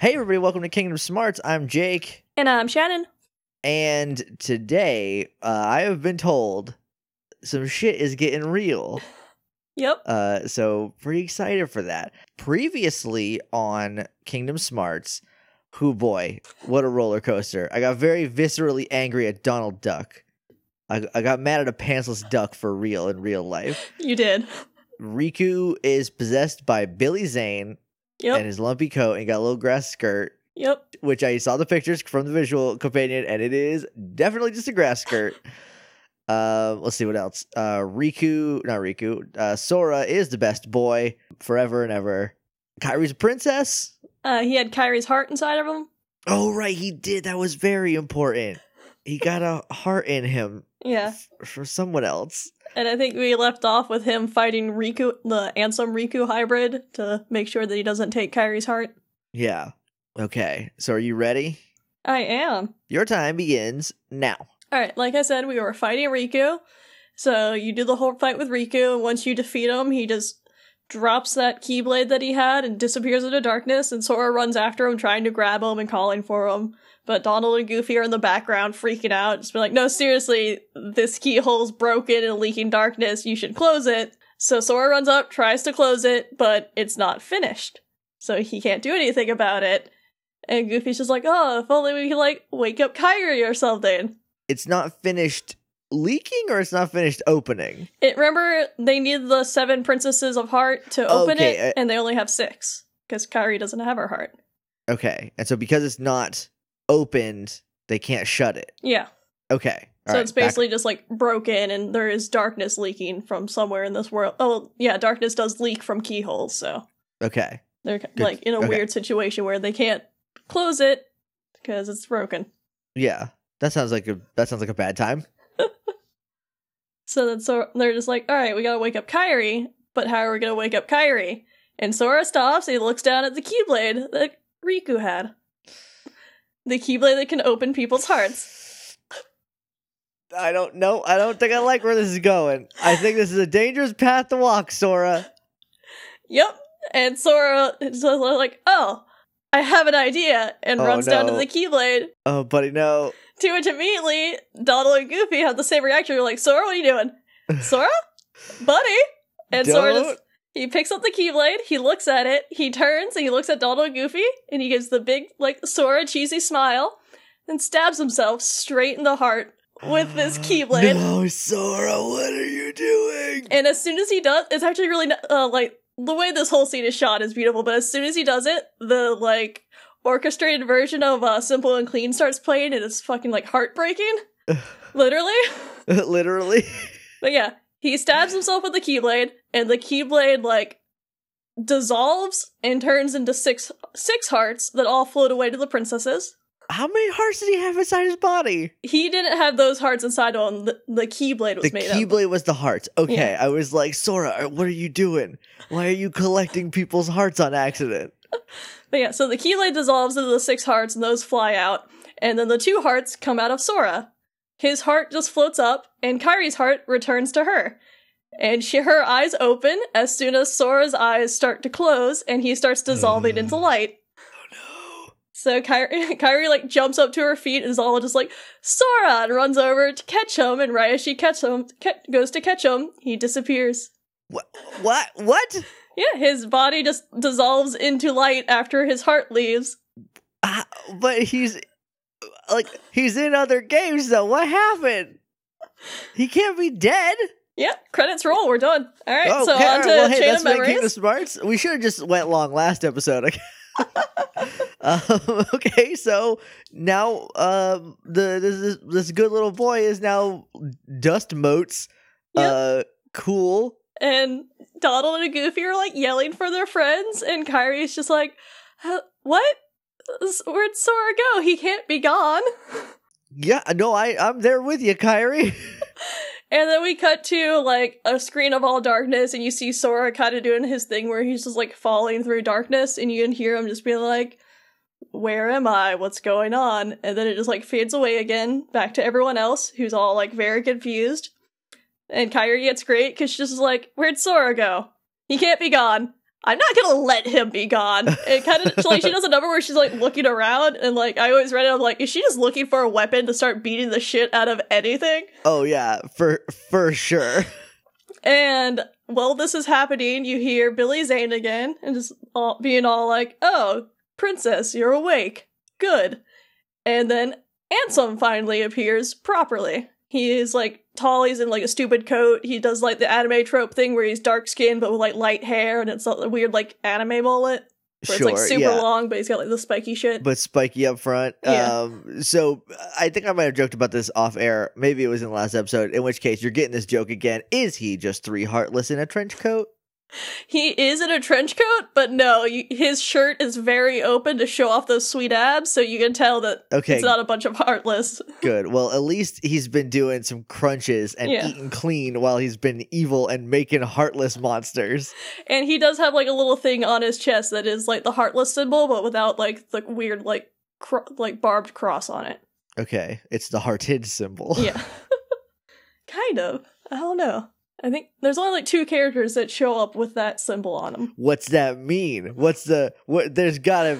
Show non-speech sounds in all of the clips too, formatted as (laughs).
Hey, everybody, welcome to Kingdom Smarts. I'm Jake, And I'm Shannon. and today uh, I have been told some shit is getting real. (laughs) Yep. Uh, so, pretty excited for that. Previously on Kingdom Smarts, who boy, what a roller coaster. I got very viscerally angry at Donald Duck. I, I got mad at a pantsless duck for real in real life. You did. Riku is possessed by Billy Zane Yep. and his lumpy coat and got a little grass skirt. Yep. which I saw the pictures from the visual companion, and it is definitely just a grass (laughs) skirt. Uh, let's see what else. Uh, Riku, not Riku. Uh, Sora is the best boy forever and ever. Kairi's a princess. Uh, he had Kairi's heart inside of him. Oh right, he did. That was very important. He got a (laughs) heart in him Yeah. f- for someone else. And I think we left off with him fighting Riku, the Ansem Riku hybrid, to make sure that he doesn't take Kairi's heart. Yeah. Okay. So are you ready? I am. Your time begins now. Alright, like I said, we were fighting Riku. So you do the whole fight with Riku, and once you defeat him, he just drops that Keyblade that he had and disappears into darkness, and Sora runs after him, trying to grab him and calling for him. But Donald and Goofy are in the background freaking out, just be like, no, seriously, this keyhole's broken and leaking darkness, you should close it. So Sora runs up, tries to close it, but it's not finished. So he can't do anything about it. And Goofy's just like, oh, if only we could, like, wake up Kairi or something. It's not finished leaking, or it's not finished opening. It remember they need the seven princesses of heart to open Okay, it, uh- and they only have six because Kairi doesn't have her heart. Okay. And so because it's not opened, they can't shut it. Yeah, Okay. so All it's right, back- basically just like broken, and there is darkness leaking from somewhere in this world. Oh, yeah, darkness does leak from keyholes, so okay. they're like in a Okay. weird situation where they can't close it because it's broken. Yeah. That sounds like a that sounds like a bad time. So then so they're just like, all right, we gotta wake up Kairi, but how are we gonna wake up Kairi? And Sora stops and he looks down at the Keyblade that Riku had. The Keyblade that can open people's hearts. I don't know. I don't think I like where this is going. I think this is a dangerous path to walk, Sora. Yep. And Sora is like, oh, I have an idea, and Oh, runs down to the Keyblade. Oh, buddy, no. To which immediately Donald and Goofy have the same reaction. They're like, Sora, what are you doing? (laughs) Sora? Buddy? And Sora Don't. just He picks up the Keyblade, he looks at it, he turns and he looks at Donald and Goofy, and he gives the big, like, Sora cheesy smile, and stabs himself straight in the heart with this (gasps) Keyblade. No, Sora, what are you doing? And as soon as he does, it's actually really, uh, like, the way this whole scene is shot is beautiful, but as soon as he does it, the, like, orchestrated version of uh, Simple and Clean starts playing, and it's fucking, like, heartbreaking. (laughs) Literally. (laughs) Literally. But yeah, he stabs himself with the keyblade, and the keyblade like dissolves and turns into six six hearts that all float away to the princesses. How many hearts did he have inside his body? He didn't have those hearts inside of him. The, the keyblade was The made of. Keyblade was the hearts. Okay, Yeah. I was like, Sora, what are you doing? Why are you collecting people's hearts on accident? (laughs) But yeah, so the keyblade dissolves into the six hearts, and those fly out, and then the two hearts come out of Sora. His heart just floats up, and Kairi's heart returns to her. And she, her eyes open as soon as Sora's eyes start to close, and he starts dissolving into mm. light. Oh no. So Kairi, (laughs) Kairi like jumps up to her feet and is all just like Sora and runs over to catch him. And right as she catch him, ca- goes to catch him, he disappears. What? What? What? Yeah, his body just dissolves into light after his heart leaves. Ah, but he's like he's in other games though. What happened? He can't be dead. Yeah, credits roll. We're done. All right, Oh, so okay, on to well, hey, Chain that's of Memories. Smarts. We should have just went long last episode. (laughs) (laughs) um, okay, so now um, the this is, this good little boy is now Dust Motes. Yep. Uh, cool. And Donald and Goofy are like yelling for their friends, and Kairi's just like, "What? Where'd Sora go? He can't be gone." (laughs) Yeah, no, I I'm there with you, Kairi. (laughs) And then we cut to like a screen of all darkness, and you see Sora kind of doing his thing where he's just like falling through darkness, and you can hear him just being like, Where am I? What's going on? And then it just like fades away again, back to everyone else who's all like very confused. And Kairi gets great because she's just like, Where'd Sora go? He can't be gone. I'm not gonna let him be gone. It kind of like she does a number where she's like looking around, and like I always read it. I'm like, is she just looking for a weapon to start beating the shit out of anything? Oh yeah, for for sure. And while this is happening, you hear Billy Zane again, and just all, being all like, "Oh, princess, you're awake. Good." And then Ansem finally appears properly. He is like tall, he's in like a stupid coat. He does like the anime trope thing where he's dark skinned but with like light hair and it's a weird like anime mullet. Where sure, it's like super yeah. long, but he's got like the spiky shit. but spiky up front. Yeah. Um, so I think I might have joked about this off air. Maybe it was in the last episode. In which case, you're getting this joke again. Is he just three heartless in a trench coat? (laughs) He is in a trench coat, but no, you, his shirt is very open to show off those sweet abs, so you can tell that Okay, it's not a bunch of heartless. (laughs) good. Well, at least he's been doing some crunches and Yeah. eating clean while he's been evil and making heartless monsters. And he does have like a little thing on his chest that is like the heartless symbol, but without like the weird like cro- like barbed cross on it. Okay, it's the hearted symbol. Yeah, (laughs) kind of. I don't know. I think there's only like two characters that show up with that symbol on them. What's that mean? What's the what? There's gotta.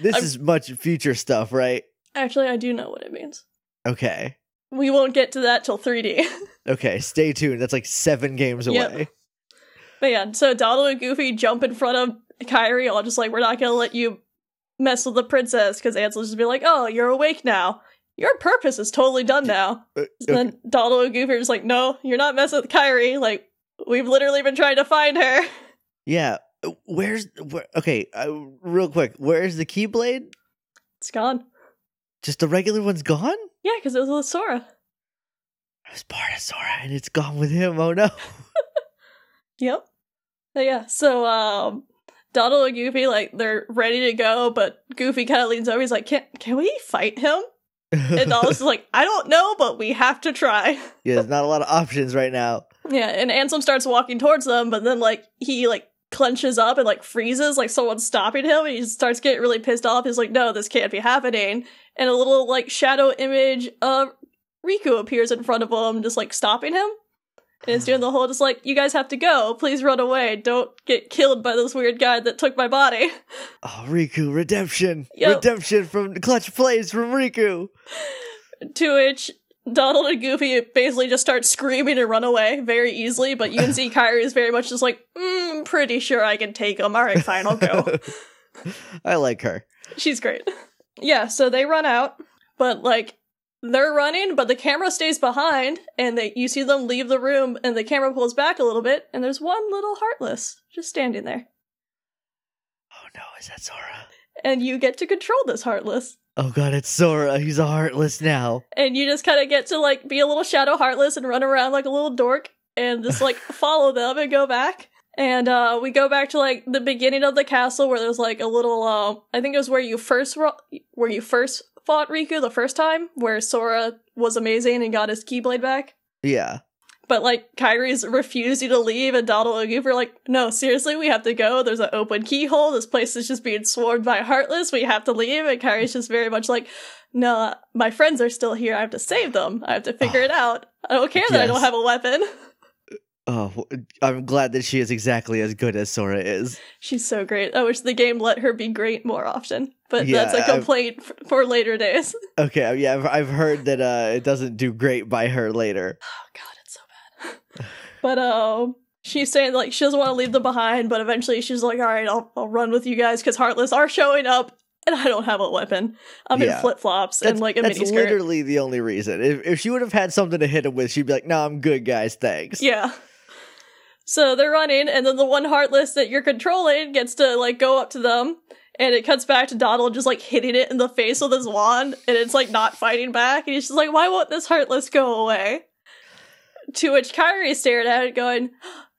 This I'm- is much future stuff, right? Actually, I do know what it means. Okay. We won't get to that till 3D. (laughs) Okay, stay tuned. That's like seven games Yep. away. but yeah, so Donald and Goofy jump in front of Kairi, all just like, we're not gonna let you mess with the princess, because Ansem just be like, oh, you're awake now. Your purpose is totally done now. Uh, And then Donald and Goofy are just like, no, you're not messing with Kairi. Like, we've literally been trying to find her. Yeah. uh, Where's where? Okay, uh, real quick. Where's the Keyblade? It's gone. Just the regular one's gone. Yeah, because it was with Sora. I was part of Sora, and it's gone with him. Oh no. (laughs) Yep. But yeah, so um Donald and Goofy, like, they're ready to go, but Goofy kind of leans over. He's like, can, can we fight him? And (laughs) Donald's is like, I don't know, but we have to try. yeah, there's not a lot of options right now. Yeah, and Ansem starts walking towards them, but then, like, he, like, clenches up and, like, freezes, like someone's stopping him, and he starts getting really pissed off. He's like, no, this can't be happening. And a little, like, shadow image of Riku appears in front of him, just, like, stopping him. And it's doing the whole, just like, you guys have to go. Please run away. Don't get killed by this weird guy that took my body. Oh, Riku, redemption, Yep. redemption from clutch plays from Riku. to which Donald and Goofy basically just start screaming and run away very easily, but you can see Kairi is very much just like, mm, pretty sure I can take him. All right, fine, I'll go. (laughs) I like her. She's great. Yeah, so they run out, but like they're running, but the camera stays behind, and they you see them leave the room, and the camera pulls back a little bit, and there's one little heartless just standing there, Oh no, is that Sora? and you get to control this heartless. Oh god, it's Sora. He's a heartless now. and you just kind of get to like be a little shadow heartless and run around like a little dork and just like (laughs) follow them and go back and uh we go back to like the beginning of the castle where there's like a little uh i think it was where you first ro- where you first fought riku the first time where sora was amazing and got his keyblade back Yeah. but like Kairi's refusing to leave, and Donald and Goof are like, "No, seriously, we have to go. There's an open keyhole. This place is just being swarmed by Heartless. We have to leave." And Kairi's just very much like, "No, my friends are still here. I have to save them. I have to figure it (sighs) out. I don't care that I don't have a weapon." (laughs) Oh, I'm glad that she is exactly as good as Sora is. She's so great. I wish the game let her be great more often, but Yeah, that's a complaint f- for later days. (laughs) Okay, uh, yeah, I've, I've heard that uh, it doesn't do great by her later. Oh god, it's so bad. (laughs) but um she's saying like she doesn't want to leave them behind, but eventually she's like, all right, I'll I'll run with you guys because Heartless are showing up and I don't have a weapon. I'm Yeah. in flip flops and like a that's miniskirt. literally the only reason. If, if she would have had something to hit him with, she'd be like, "No, I'm good, guys. Thanks." Yeah. So they're running, and then the one Heartless that you're controlling gets to like go up to them, and it cuts back to Donald just like hitting it in the face with his wand, and it's like not fighting back, and he's just like, "Why won't this Heartless go away?" To which Kairi stared at it, going,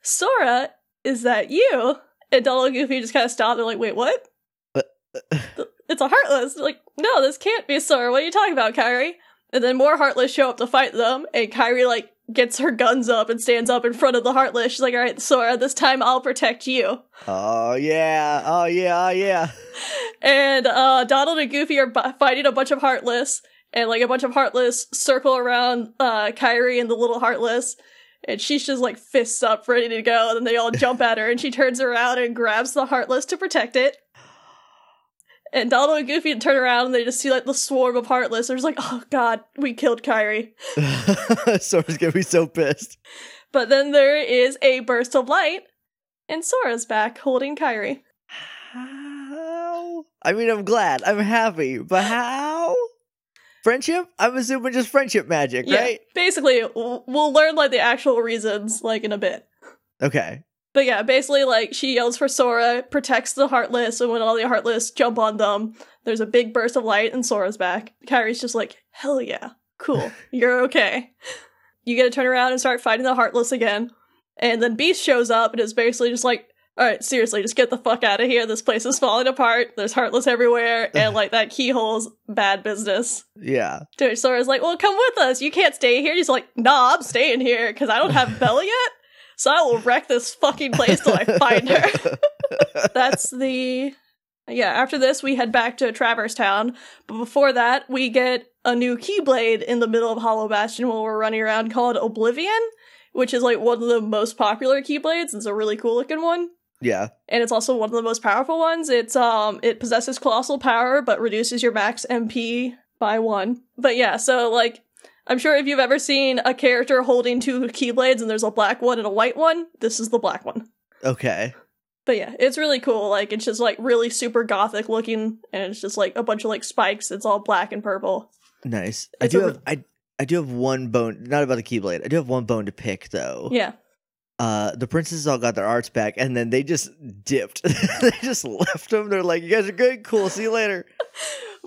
"Sora, is that you?" And Donald and Goofy just kind of stopped. They're like, "Wait, what?" (laughs) it's a Heartless. They're like, no, this can't be Sora. What are you talking about, Kairi? And then more Heartless show up to fight them, and Kairi like gets her guns up and stands up in front of the Heartless. She's like, "All right, Sora, this time I'll protect you." Oh yeah. Oh yeah. Oh yeah. (laughs) And uh, Donald and Goofy are b- fighting a bunch of Heartless, and like a bunch of Heartless circle around uh, Kairi and the little Heartless. And she's just like fists up, ready to go. And then they all jump at her, and she turns around and grabs the Heartless to protect it. And Donald and Goofy turn around and they just see like the swarm of Heartless. They're just like, oh god, we killed Kairi. (laughs) (laughs) Sora's gonna be so pissed. But then there is a burst of light, and Sora's back holding Kairi. How? I mean, I'm glad. I'm happy. But how? Friendship? I'm assuming just friendship magic, Yeah, right? basically, we'll learn like the actual reasons like in a bit. Okay. But yeah, basically, like she yells for Sora, protects the Heartless, and when all the Heartless jump on them, there's a big burst of light, and Sora's back. Kairi's just like, hell yeah, cool, (laughs) you're okay. You get to turn around and start fighting the Heartless again, and then Beast shows up and is basically just like, all right, seriously, just get the fuck out of here. This place is falling apart. There's Heartless everywhere, and like that keyhole's bad business. Yeah. To which Sora's like, well, come with us. You can't stay here. He's like, nah, I'm staying here because I don't have Bella yet. So I will wreck this fucking place till I find her. (laughs) That's the. Yeah, after this, we head back to Traverse Town. But before that, we get a new Keyblade in the middle of Hollow Bastion while we're running around called Oblivion, which is like one of the most popular Keyblades. It's a really cool looking one. yeah. And it's also one of the most powerful ones. It's um it possesses colossal power but reduces your max MP by one. But yeah, so like I'm sure if you've ever seen a character holding two keyblades and there's a black one and a white one, this is the black one. Okay. But yeah, it's really cool. Like it's just like really super gothic looking and it's just like a bunch of like spikes. It's all black and purple. Nice. I do a- have I I do have one bone not about the Keyblade. I do have one bone to pick though. Yeah. Uh the princesses all got their arts back and then they just dipped. (laughs) they just left them. They're like, You guys are good, cool, see you later. (laughs)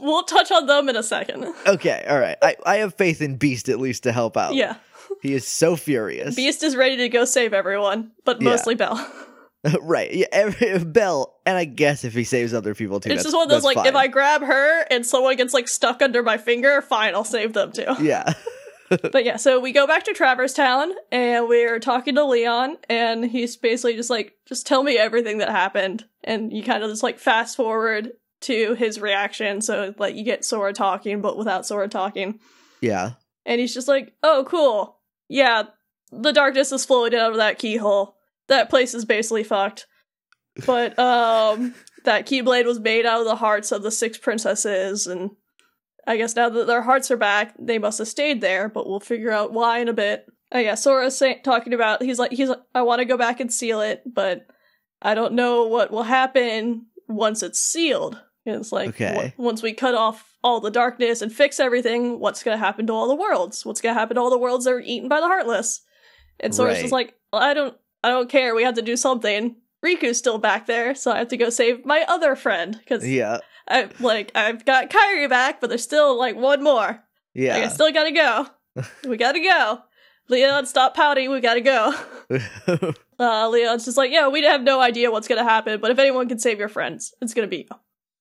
We'll touch on them in a second. Okay, all right. I, I have faith in Beast at least to help out. Yeah. He is so furious. Beast is ready to go save everyone, but Yeah. mostly Belle. (laughs) right. Yeah, every, Belle, and I guess if he saves other people too. it's just one of those like if. I grab her and someone gets like stuck under my finger, fine, I'll save them too. Yeah. (laughs) (laughs) but yeah, so we go back to Traverse Town and we're talking to Leon, and he's basically just like, just tell me everything that happened. And you kind of just like fast forward to his reaction. So like you get Sora talking, but without Sora talking. Yeah. And he's just like, oh, cool. Yeah, the darkness is flowing out of that keyhole. That place is basically fucked. (laughs) But, um, that Keyblade was made out of the hearts of the six princesses, and I guess now that their hearts are back, they must have stayed there, but we'll figure out why in a bit. Oh yeah, Sora's say- talking about, he's like, he's like, I want to go back and seal it, but I don't know what will happen once it's sealed. It's like, Okay. w- once we cut off all the darkness and fix everything, what's going to happen to all the worlds? What's going to happen to all the worlds that are eaten by the Heartless? And Sora's Right. just like, well, I don't, I don't care. We have to do something. Riku's still back there, so I have to go save my other friend because Yeah. I like I've got Kairi back, but there's still like one more. Like, I still gotta go. (laughs) we gotta go. Leon, stop pouting. We gotta go. (laughs) Uh, Leon's just like, yeah, we have no idea what's gonna happen, but if anyone can save your friends, it's gonna be you.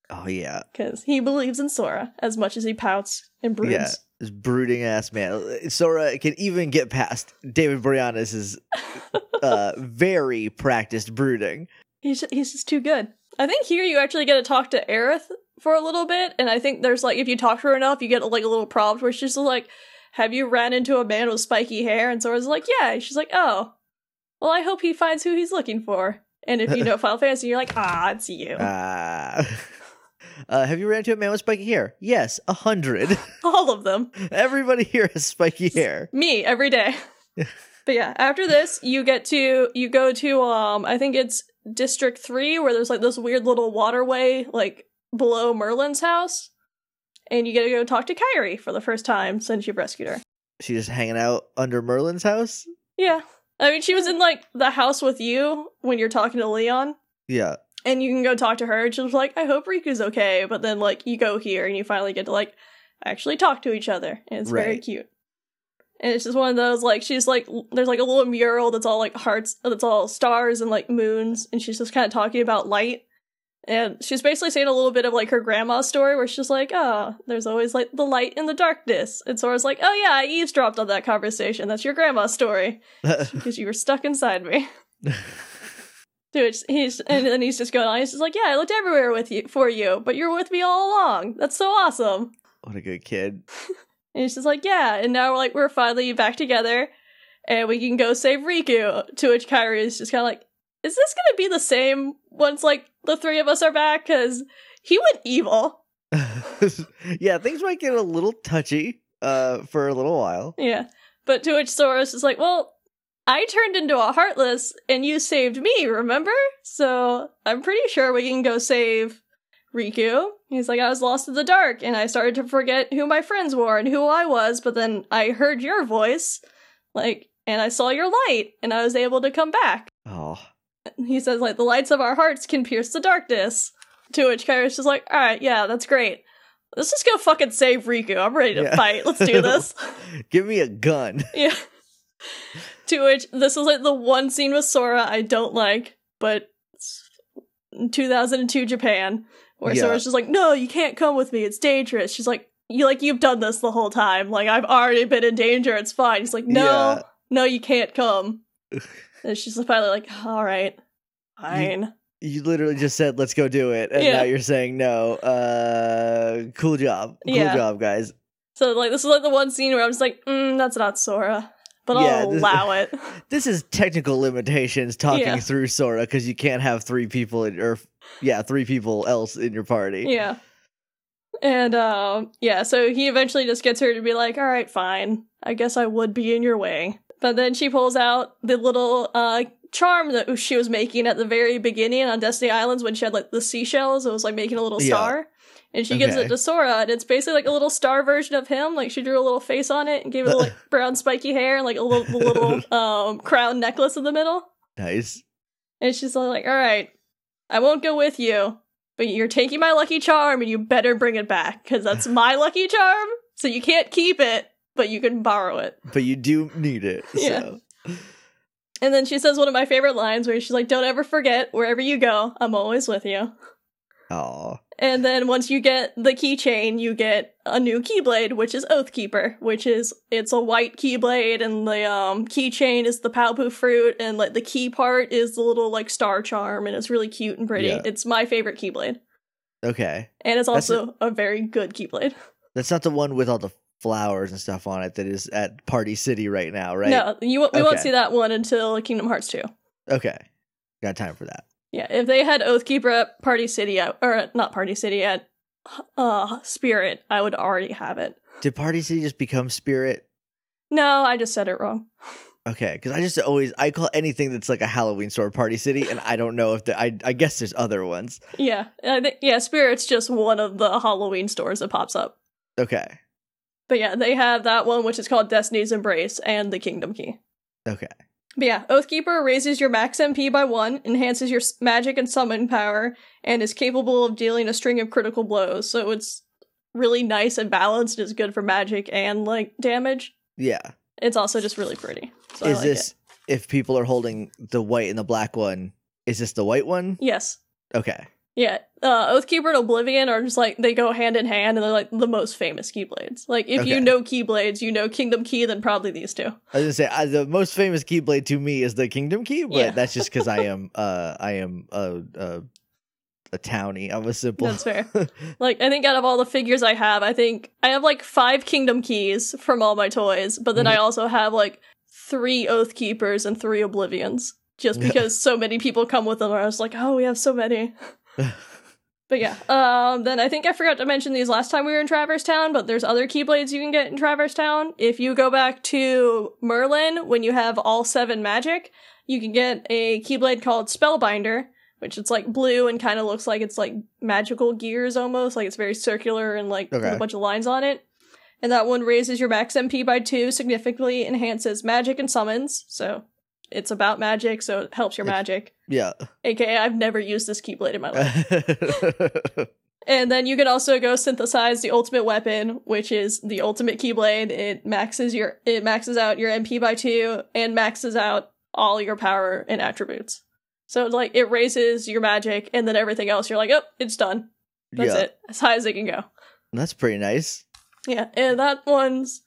Oh yeah. Because he believes in Sora as much as he pouts and broods. Yeah. This brooding ass man. Sora can even get past David Boreanaz' (laughs) uh very practiced brooding. He's he's just too good. I think here you actually get to talk to Aerith for a little bit, and I think there's like if you talk to her enough, you get like a little prompt where she's like, "Have you ran into a man with spiky hair?" And Sora's like, "Yeah." She's like, "Oh, well, I hope he finds who he's looking for." And if you (laughs) know Final Fantasy, you're like, "Ah, it's you." Ah. (laughs) Uh, have you ran into a man with spiky hair? Yes, a hundred. (laughs) All of them. Everybody here has spiky hair. Me every day. (laughs) but yeah, after this, you get to you go to um I think it's District 3 where there's like this weird little waterway like below Merlin's house. And you get to go talk to Kairi for the first time since you've rescued her. She just hanging out under Merlin's house. Yeah. I mean, she was in like the house with you when you're talking to Leon. Yeah. And you can go talk to her, and she's like, I hope Riku's okay. But then, like, you go here and you finally get to, like, actually talk to each other. And it's very cute. And it's just one of those, like, she's like, there's like a little mural that's all like hearts, that's all stars and like moons. And she's just kind of talking about light. And she's basically saying a little bit of like her grandma's story where she's like, oh, there's always like the light in the darkness. And Sora's like, oh yeah, I eavesdropped on that conversation. That's your grandma's story (laughs) because you were stuck inside me. (laughs) Dude, he's and then he's just going on. He's just like, "Yeah, I looked everywhere with you for you, but you're with me all along. That's so awesome." what a good kid. (laughs) And he's just like, "Yeah." And now we're like, we're finally back together, and we can go save Riku. To which Kairi is just kind of like, is this gonna be the same once like the three of us are back? Because he went evil. (laughs) yeah, things might get a little touchy uh for a little while. Yeah. But to which Sora's is like, well, I turned into a Heartless and you saved me, remember? So I'm pretty sure we can go save Riku. He's like, I was lost in the dark and I started to forget who my friends were and who I was, but then I heard your voice, like, and I saw your light and I was able to come back. Oh. He says, like, the lights of our hearts can pierce the darkness. To which Kairi's just like, alright, yeah, that's great. Let's just go fucking save Riku. I'm ready to Yeah. fight. Let's do (laughs) this. Give me a gun. Yeah. To which this is like the one scene with Sora I don't like, but it's 2002 Japan, where Yeah. Sora's just like, "No, you can't come with me. It's dangerous." She's like, "You like you've done this the whole time. Like I've already been in danger. It's fine." He's like, "No, Yeah. no, you can't come." (laughs) and she's finally like, "All right, fine." You literally just said let's go do it and Yeah. now you're saying no. Uh cool job. Cool Yeah. job, guys. So like this is like the one scene where I'm just like, mm, "That's not Sora," but I'll Yeah, this- allow it. (laughs) This is technical limitations talking Yeah. through Sora because you can't have three people in, or yeah, three people else in your party. Yeah. And um yeah, so he eventually just gets her to be like, "All right, fine. I guess I would be in your way." But then she pulls out the little uh charm that she was making at the very beginning on Destiny Islands when she had like the seashells. It was like making a little Yeah. star. And she gives it to Sora, and it's basically like a little star version of him. Like she drew a little face on it and gave it like (laughs) brown spiky hair and like a little, little (laughs) um crown necklace in the middle. Nice. And she's like, all right, I won't go with you, but you're taking my lucky charm and you better bring it back because that's (laughs) my lucky charm. So you can't keep it, but you can borrow it. But you do need it. Yeah. And then she says one of my favorite lines where she's like, don't ever forget, wherever you go, I'm always with you. Aw. And then once you get the keychain, you get a new keyblade, which is Oathkeeper, which is it's a white keyblade, and the um keychain is the Paopu fruit, and like the key part is the little like star charm, and it's really cute and pretty. Yeah. It's my favorite keyblade, Okay. and it's also a very good keyblade. (laughs) That's not the one with all the flowers and stuff on it that is at Party City right now, right? No, you we won't see that one until Kingdom Hearts two. Okay. Got time for that. Yeah, if they had Oathkeeper at Party City, I- or not Party City at uh Spirit, I would already have it. Did Party City just become Spirit? No, I just said it wrong. (laughs) Okay, because I just always I call anything that's like a Halloween store Party City, and I don't know if the, I I guess there's other ones. Yeah, I think yeah, Spirit's just one of the Halloween stores that pops up. Okay, But yeah, they have that one which is called Destiny's Embrace and the Kingdom Key. okay, But yeah, Oathkeeper raises your max MP by one, enhances your magic and summon power, and is capable of dealing a string of critical blows. So it's really nice and balanced. It's good for magic and like damage. yeah. It's also just really pretty. So is like this it. if people are holding the white and the black one? Is this the white one? Yes. Okay, Yeah, uh, Oathkeeper and Oblivion are just like they go hand in hand, and they're like the most famous Keyblades. Like if you know Keyblades, you know Kingdom Key, then probably these two. I was gonna say uh, the most famous Keyblade to me is the Kingdom Key, but Yeah. that's just because I (laughs) am uh I am a a, a townie. I'm a simple. That's fair. (laughs) Like I think out of all the figures I have, I think I have like five Kingdom Keys from all my toys, but then I also have like three Oath Keepers and three Oblivions. Just because so many people come with them, and I was like, oh, we have so many. (laughs) But yeah, um, then I think I forgot to mention these last time we were in Traverse Town, but there's other Keyblades you can get in Traverse Town. If you go back to Merlin, when you have all seven magic, you can get a Keyblade called Spellbinder, which it's like blue and kind of looks like it's like magical gears almost, like it's very circular and like Okay. a bunch of lines on it. And that one raises your max MP by two, significantly enhances magic and summons. So it's about magic, so it helps your magic. yeah. AKA, I've never used this Keyblade in my life. (laughs) And then you can also go synthesize the ultimate weapon, which is the ultimate keyblade. It maxes your it maxes out your MP by two and maxes out all your power and attributes. So like it raises your magic and then everything else you're like, oh, it's done. That's yeah. it. As high as it can go. That's pretty nice. Yeah, and that one's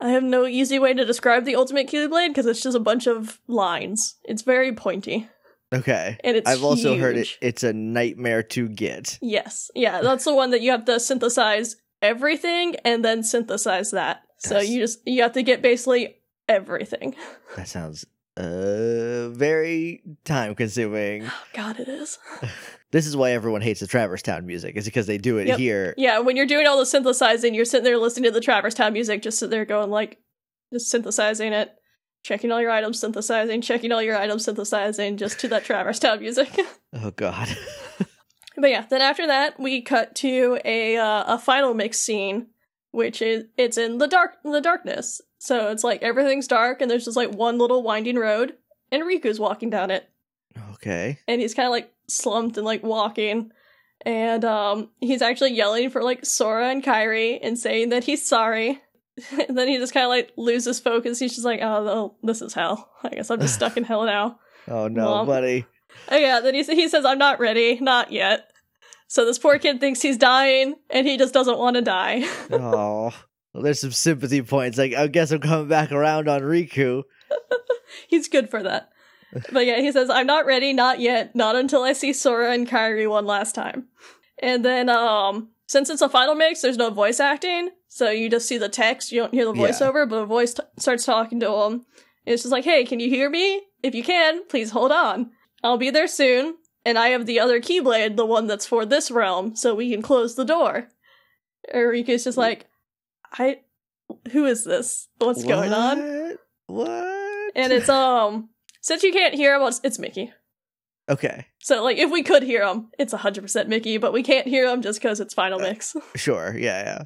I have no easy way to describe the ultimate keyblade because it's just a bunch of lines. It's very pointy. Okay. And it's I've also heard it. It's a nightmare to get. Yes. Yeah, that's the one that you have to synthesize everything and then synthesize that. So you just you have to get basically everything. (laughs) That sounds uh very time consuming. Oh, God, it is. (laughs) This is why everyone hates the Traverse Town music. Is because they do it Yep. here. Yeah, when you're doing all the synthesizing, you're sitting there listening to the Traverse Town music, just sit there going like, just synthesizing it, checking all your items, synthesizing, checking all your items, synthesizing, just to that Traverse Town music. (laughs) Oh god. (laughs) but yeah, then after that, we cut to a uh, a final mix scene, which is it's in the dark the darkness. So it's like everything's dark, and there's just like one little winding road, and Riku's walking down it. Okay. and he's kind of like slumped and like walking and um he's actually yelling for like Sora and Kairi and saying that he's sorry. and (laughs) then he just kind of like loses focus. He's just like, "Oh, this is hell. I guess I'm just stuck in hell now." (sighs) Oh no, Mom. buddy. Oh yeah, then he he says, "I'm not ready, not yet." So this poor kid thinks he's dying and he just doesn't want to die. (laughs) Oh. Well, there's some sympathy points. Like I guess I'm coming back around on Riku. (laughs) he's good for that. (laughs) But yeah, he says, I'm not ready, not yet, not until I see Sora and Kairi one last time. And then, um, since it's a final mix, there's no voice acting, so you just see the text, you don't hear the Yeah. voiceover, but a voice t- starts talking to him. It's just like, hey, can you hear me? If you can, please hold on. I'll be there soon, and I have the other Keyblade, the one that's for this realm, so we can close the door. Erika's just like, I, who is this? What's going on? What? What? And it's, um, since you can't hear him, it's, it's Mickey. okay. So, like, if we could hear him, it's 100% Mickey, but we can't hear him just because it's Final Mix. (laughs) Sure. Yeah. Yeah.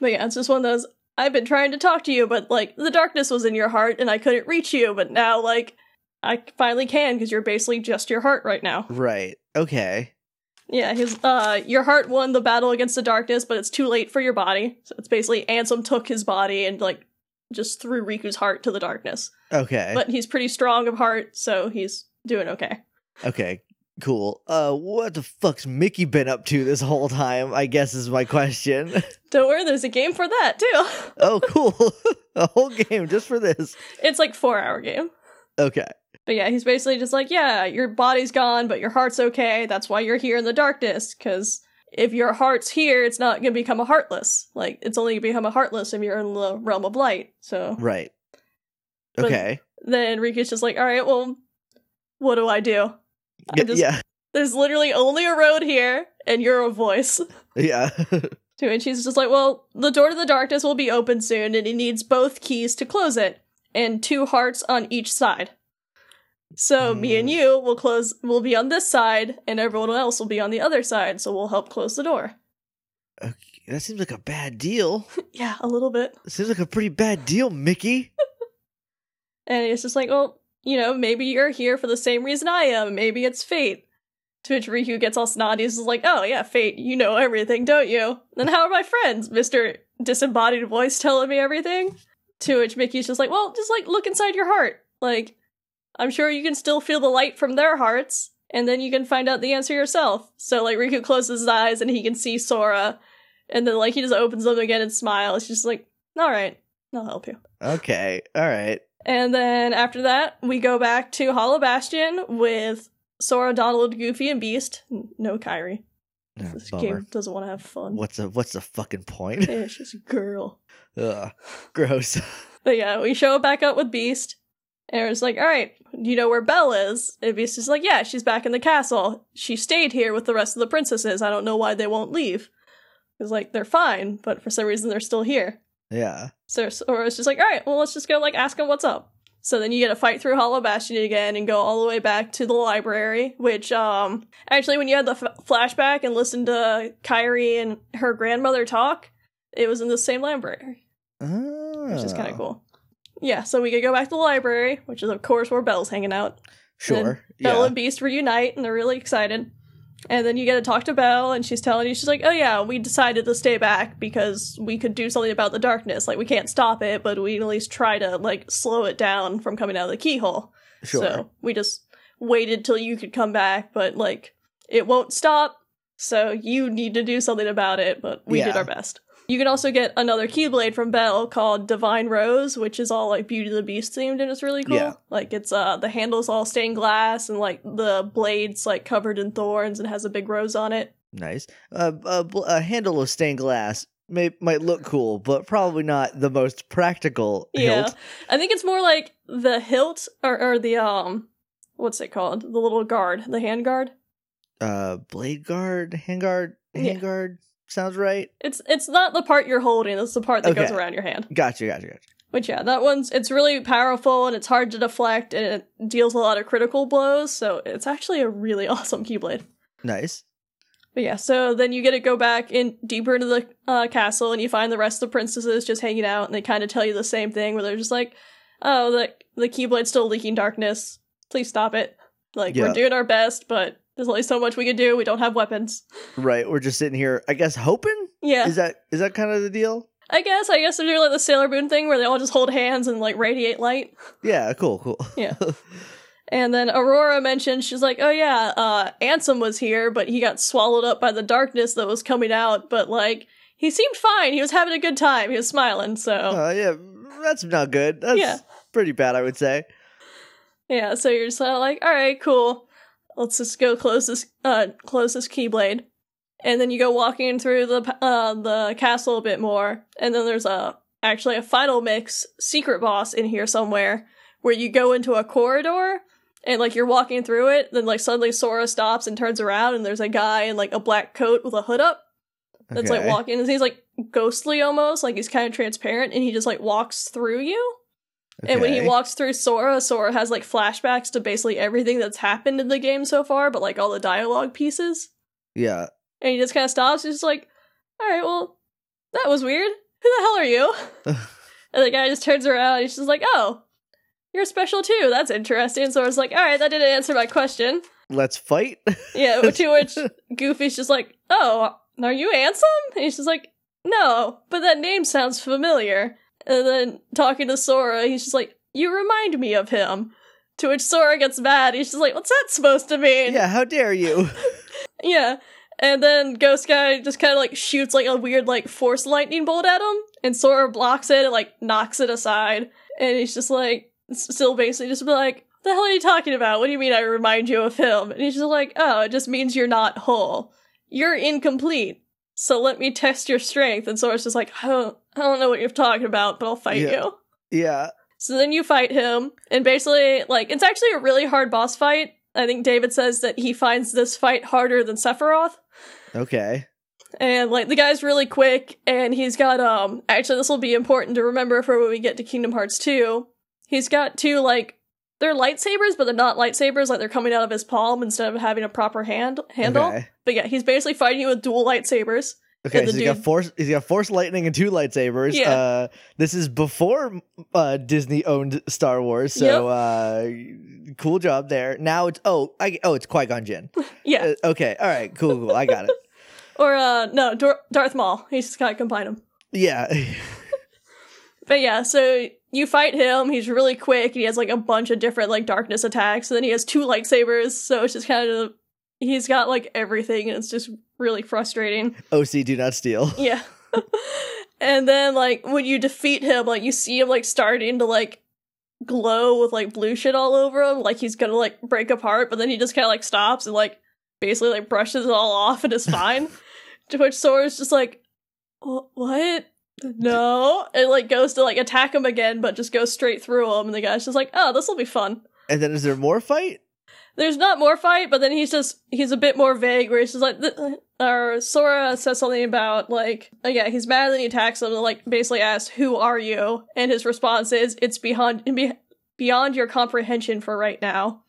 but yeah, it's just one of those. I've been trying to talk to you, but, like, the darkness was in your heart and I couldn't reach you, but now, like, I finally can because you're basically just your heart right now. Right. Okay. Yeah, his, uh, your heart won the battle against the darkness, but it's too late for your body. So it's basically Ansem took his body and, like, just threw Riku's heart to the darkness. Okay. But he's pretty strong of heart, so he's doing okay. okay. Cool. Uh, what the fuck's Mickey been up to this whole time? I guess is my question. (laughs) Don't worry, there's a game for that, too. oh, cool. (laughs) A whole game just for this. it's like four hour game. Okay. But yeah, he's basically just like, yeah, your body's gone, but your heart's okay. That's why you're here in the darkness. Because if your heart's here, it's not going to become a heartless. Like, it's only going to become a heartless if you're in the realm of light. So Right. But- Okay. then Riku's just like, all right, well, what do I do? I just- yeah. There's literally only a road here, and you're a voice. Yeah. To which he's just like, well, the door to the darkness will be open soon, and he needs both keys to close it, and two hearts on each side. So me and Hmm. you will close We'll be on this side, and everyone else will be on the other side, so we'll help close the door. okay. That seems like a bad deal. (laughs) yeah, a little bit. Seems like a pretty bad deal, Mickey. (laughs) And it's just like, well, you know, maybe you're here for the same reason I am. Maybe it's fate. To which Riku gets all snotty. He's just like, oh yeah, fate, you know everything, don't you? Then how are my friends, Mr. Disembodied Voice telling me everything? To which Mickey's just like, well, just like look inside your heart. Like, I'm sure you can still feel the light from their hearts, and then you can find out the answer yourself. So like Riku closes his eyes and he can see Sora, and then like he just opens them again and smiles. He's just like, alright, I'll help you. Okay. All right. And then after that, we go back to Hollow Bastion with Sora, Donald, Goofy, and Beast. No Kairi. Oh, ah, This bummer. game doesn't want to have fun. What's the what's the fucking point? Yeah, it's just a girl. (laughs) Ugh. Gross. But yeah, we show back up with Beast. And it's like, alright, you know where Belle is? And Beast is like, yeah, she's back in the castle. She stayed here with the rest of the princesses. I don't know why they won't leave. It's like, they're fine, but for some reason they're still here. Yeah. So Sora's just like, all right, well, let's just go like ask him what's up. So then you get to fight through Hollow Bastion again and go all the way back to the library. Which, um, actually, when you had the f- flashback and listened to Kairi and her grandmother talk, it was in the same library, Oh. which is kind of cool. Yeah, so we could go back to the library, which is of course where Belle's hanging out. Sure. Belle Yeah. and Beast reunite, and they're really excited. And then you get to talk to Belle, and she's telling you, she's like, "Oh yeah, we decided to stay back because we could do something about the darkness. Like we can't stop it, but we at least try to like slow it down from coming out of the keyhole. Sure. So we just waited till you could come back, but like it won't stop. So you need to do something about it. But we did our best." You can also get another Keyblade from Belle called Divine Rose, which is all like Beauty and the Beast themed and it's really cool. Yeah. Like it's uh the handle's all stained glass and like the blade's like covered in thorns and has a big rose on it. Nice. Uh, a, bl- a handle of stained glass may might look cool, but probably not the most practical Yeah. hilt. I think it's more like the hilt or, or the um what's it called? The little guard, the hand guard. Uh, blade guard, hand guard, hand Yeah. guard sounds right. It's it's not the part you're holding, it's the part that goes around your hand. Gotcha, gotcha, gotcha. Which yeah, that one's it's really powerful and it's hard to deflect and it deals a lot of critical blows, so it's actually a really (laughs) awesome keyblade. Nice. But yeah, so then you get to go back in deeper into the uh, castle, and you find the rest of the princesses just hanging out, and they kind of tell you the same thing, where they're just like, "Oh, the the keyblade's still leaking darkness. Please stop it. Like Yeah. we're doing our best, but there's only so much we can do. We don't have weapons." Right, we're just sitting here, I guess, hoping. Yeah, Is that is that kind of the deal? I guess. I guess they're doing like the Sailor Moon thing, where they all just hold hands and like radiate light. Yeah, cool, cool. Yeah. (laughs) And then Aurora mentioned she's like, "Oh yeah, uh Ansem was here, but he got swallowed up by the darkness that was coming out, but like he seemed fine. He was having a good time. He was smiling, so Uh, yeah, that's not good. That's Yeah. pretty bad, I would say. yeah, so you're just like, "All right, cool. Let's just go close this uh close this keyblade." And then you go walking through the uh the castle a bit more, and then there's a actually a final mix secret boss in here somewhere where you go into a corridor and like you're walking through it, then like suddenly Sora stops and turns around and there's a guy in like a black coat with a hood up that's like walking. And he's like ghostly almost, like he's kind of transparent and he just like walks through you. And when he walks through Sora, Sora has like flashbacks to basically everything that's happened in the game so far, but like all the dialogue pieces. Yeah. And he just kind of stops. He's just like, all right, well, that was weird. Who the hell are you? (laughs) and the guy just turns around. He's just like, oh, you're special too. That's interesting. So I was like, all right, that didn't answer my question. Let's fight. Yeah, (laughs) to which Goofy's just like, oh, are you Ansem? And he's just like, no, but that name sounds familiar. And then talking to Sora, he's just like, you remind me of him. To which Sora gets mad. He's just like, what's that supposed to mean? yeah, how dare you? (laughs) (laughs) Yeah. And then Ghost Guy just kind of like shoots like a weird like force lightning bolt at him, and Sora blocks it and like knocks it aside. And he's just like, still basically just be like, the hell are you talking about? What do you mean I remind you of him? And he's just like, oh, it just means you're not whole. You're incomplete. So let me test your strength. And Sora's just like, don't, I don't know what you're talking about, but I'll fight Yeah. you. yeah. So then you fight him, and basically, like, it's actually a really hard boss fight. I think David says that he finds this fight harder than Sephiroth. Okay. And like the guy's really quick, and he's got um actually this will be important to remember for when we get to Kingdom Hearts 2. He's got two like they're lightsabers, but they're not lightsabers, like they're coming out of his palm instead of having a proper hand handle. Okay. But yeah, he's basically fighting you with dual lightsabers. Okay, so he's got force. He's got force lightning and two lightsabers. Yeah. Uh, this is before uh, Disney owned Star Wars, so uh, cool job there. Now it's oh, I oh, it's Qui Gon Jinn. (laughs) Yeah. Uh, okay, all right, cool, cool. I got it. (laughs) or uh no, Dor- Darth Maul. He's just gotta combine them. Yeah, (laughs) But yeah, so you fight him. He's really quick. He has like a bunch of different like darkness attacks. And then he has two lightsabers. So it's just kind of he's got like everything, and it's just really frustrating. OC, do not steal. (laughs) Yeah. and then like when you defeat him, like you see him like starting to like glow with like blue shit all over him, like he's gonna like break apart. But then he just kind of like stops and like basically like brushes it all off and is (laughs) fine. to which Sora's just like, what? No, and like goes to like attack him again, but just goes straight through him, and the guy's just like, "Oh, this will be fun." And then is there more fight? There's not more fight, but then he's just he's a bit more vague, where he's just like, or Sora says something about like, oh yeah, he's mad, and he attacks him, and like basically asks, "Who are you?" And his response is, "It's beyond be- beyond your comprehension for right now,"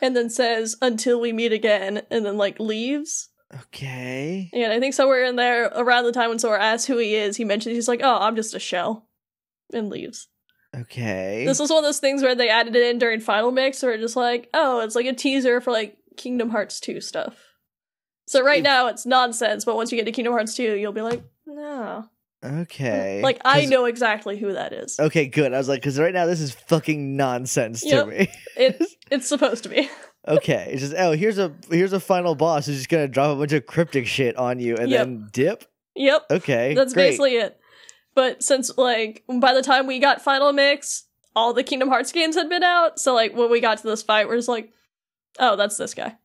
and then says, "Until we meet again," and then like leaves. Okay. And I think somewhere in there, around the time when Sora asks who he is, he mentions he's like, "Oh, I'm just a shell," and leaves. Okay. This was one of those things where they added it in during Final Mix, where just like, oh, it's like a teaser for like Kingdom Hearts 2 stuff. So right now it's nonsense, but once you get to Kingdom Hearts 2, you'll be like, no. okay. Like, I know exactly who that is. Okay, good. I was like, because right now this is fucking nonsense Yep. to me. It, (laughs) it's supposed to be. (laughs) okay, it's just oh, here's a here's a final boss who's just gonna drop a bunch of cryptic shit on you and Yep. then dip. Yep, Okay, that's great. basically it. But since, like, by the time we got Final Mix, all the Kingdom Hearts games had been out, so, like, when we got to this fight, we're just like, oh, that's this guy.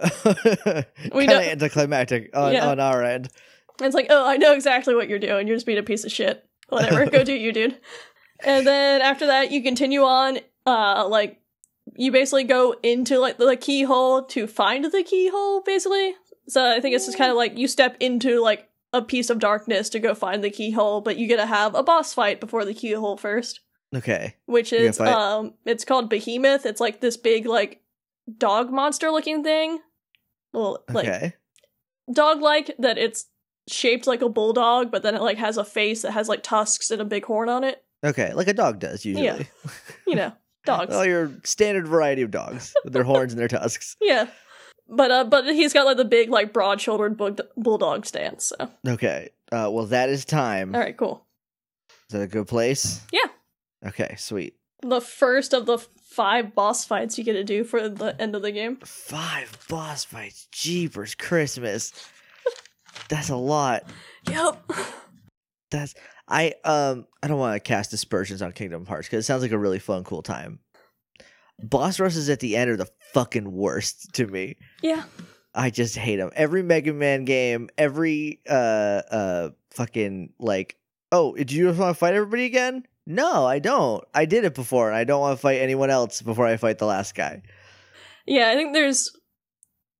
Kind of know- anticlimactic on, Yeah. on our end. It's like, oh, I know exactly what you're doing. You're just being a piece of shit. Whatever, go do you, dude. And then after that, you continue on. Uh, like you basically go into like the keyhole to find the keyhole, basically. So I think it's just kind of like you step into like a piece of darkness to go find the keyhole, but you get to have a boss fight before the keyhole first, Okay. which is um, it's called Behemoth. It's like this big like dog monster looking thing. Well, like Okay. dog like that it's shaped like a bulldog, but then it like has a face that has like tusks and a big horn on it. Okay. Like a dog does usually. Yeah. You know, (laughs) dogs. All your standard variety of dogs with their horns and their tusks. (laughs) Yeah. But uh but he's got like the big like broad shouldered bulldog stance. So Okay. Uh, well, that is time. all right, cool. Is that a good place? Yeah. Okay. Sweet. The first of the five boss fights you get to do for the end of the game. Five boss fights. Jeepers Christmas. That's a lot. Yep. That's I um I don't want to cast aspersions on Kingdom Hearts because it sounds like a really fun, cool time. Boss rushes at the end are the fucking worst to me. Yeah. I just hate them. Every Mega Man game, every uh uh fucking like, oh, do you just want to fight everybody again? No, I don't. I did it before, and I don't want to fight anyone else before I fight the last guy. Yeah, I think there's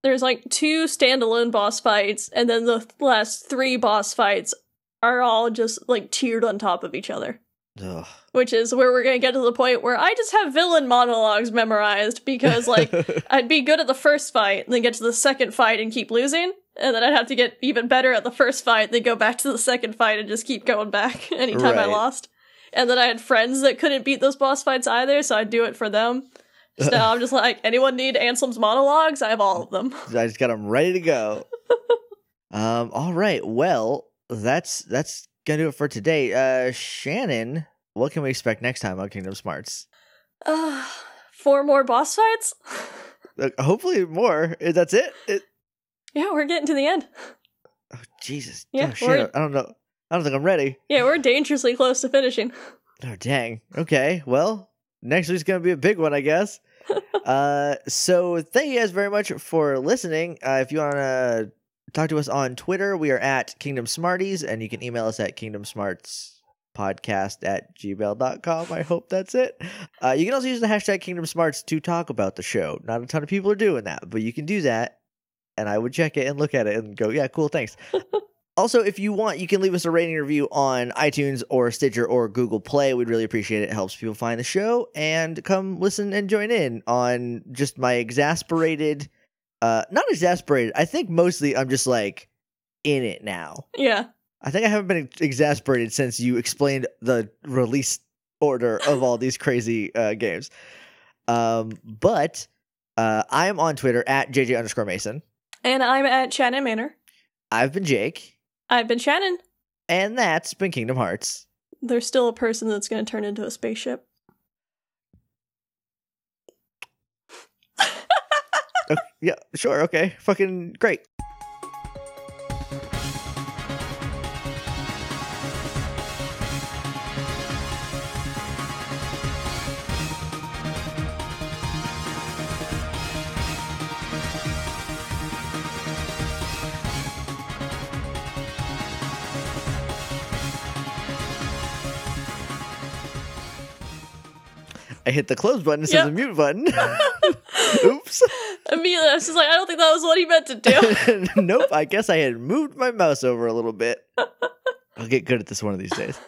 there's like two standalone boss fights, and then the last three boss fights are all just like tiered on top of each other. Ugh. Which is where we're gonna get to the point where I just have villain monologues memorized because like (laughs) I'd be good at the first fight, and then get to the second fight and keep losing, and then I'd have to get even better at the first fight, then go back to the second fight and just keep going back (laughs) anytime I lost. And then I had friends that couldn't beat those boss fights either, so I'd do it for them. So now I'm just like, anyone need Ansem's monologues? I have all of them. (laughs) I just got them ready to go. (laughs) um. All right. Well, that's that's gonna do it for today. Uh, Shannon, what can we expect next time on Kingdom Smarts? Uh, (sighs) four more boss fights? (laughs) Uh, hopefully more. That's it. it yeah, we're getting to the end. oh, Jesus. Yeah, oh, shit. I don't know. I don't think I'm ready. Yeah, we're dangerously close to finishing. Oh dang. Okay. Well, next week's gonna be a big one, I guess. (laughs) uh, so thank you guys very much for listening. Uh, if you wanna talk to us on Twitter, we are at Kingdom Smarties, and you can email us at Kingdom Smarts podcast at gmail.com. I hope that's it. Uh, you can also use the hashtag Kingdom Smarts to talk about the show. Not a ton of people are doing that, but you can do that. And I would check it and look at it and go, yeah, cool, thanks. (laughs) Also, if you want, you can leave us a rating review on iTunes or Stitcher or Google Play. We'd really appreciate it. It helps people find the show and come listen and join in on just my exasperated, uh, not exasperated. I think mostly I'm just like in it now. Yeah. I think I haven't been exasperated since you explained the release order of all these crazy uh, games. Um, but uh, I am on Twitter at JJ underscore Mason. And I'm at Shannon Manor. I've been Jake, I've been Shannon. and that's been Kingdom Hearts. There's still a person that's going to turn into a spaceship. Okay, yeah, sure, okay, fucking great. I hit the close button instead of the mute button. (laughs) Oops. Immediately, I was just like, I don't think that was what he meant to do. (laughs) nope, I guess I had moved my mouse over a little bit. I'll get good at this one of these days.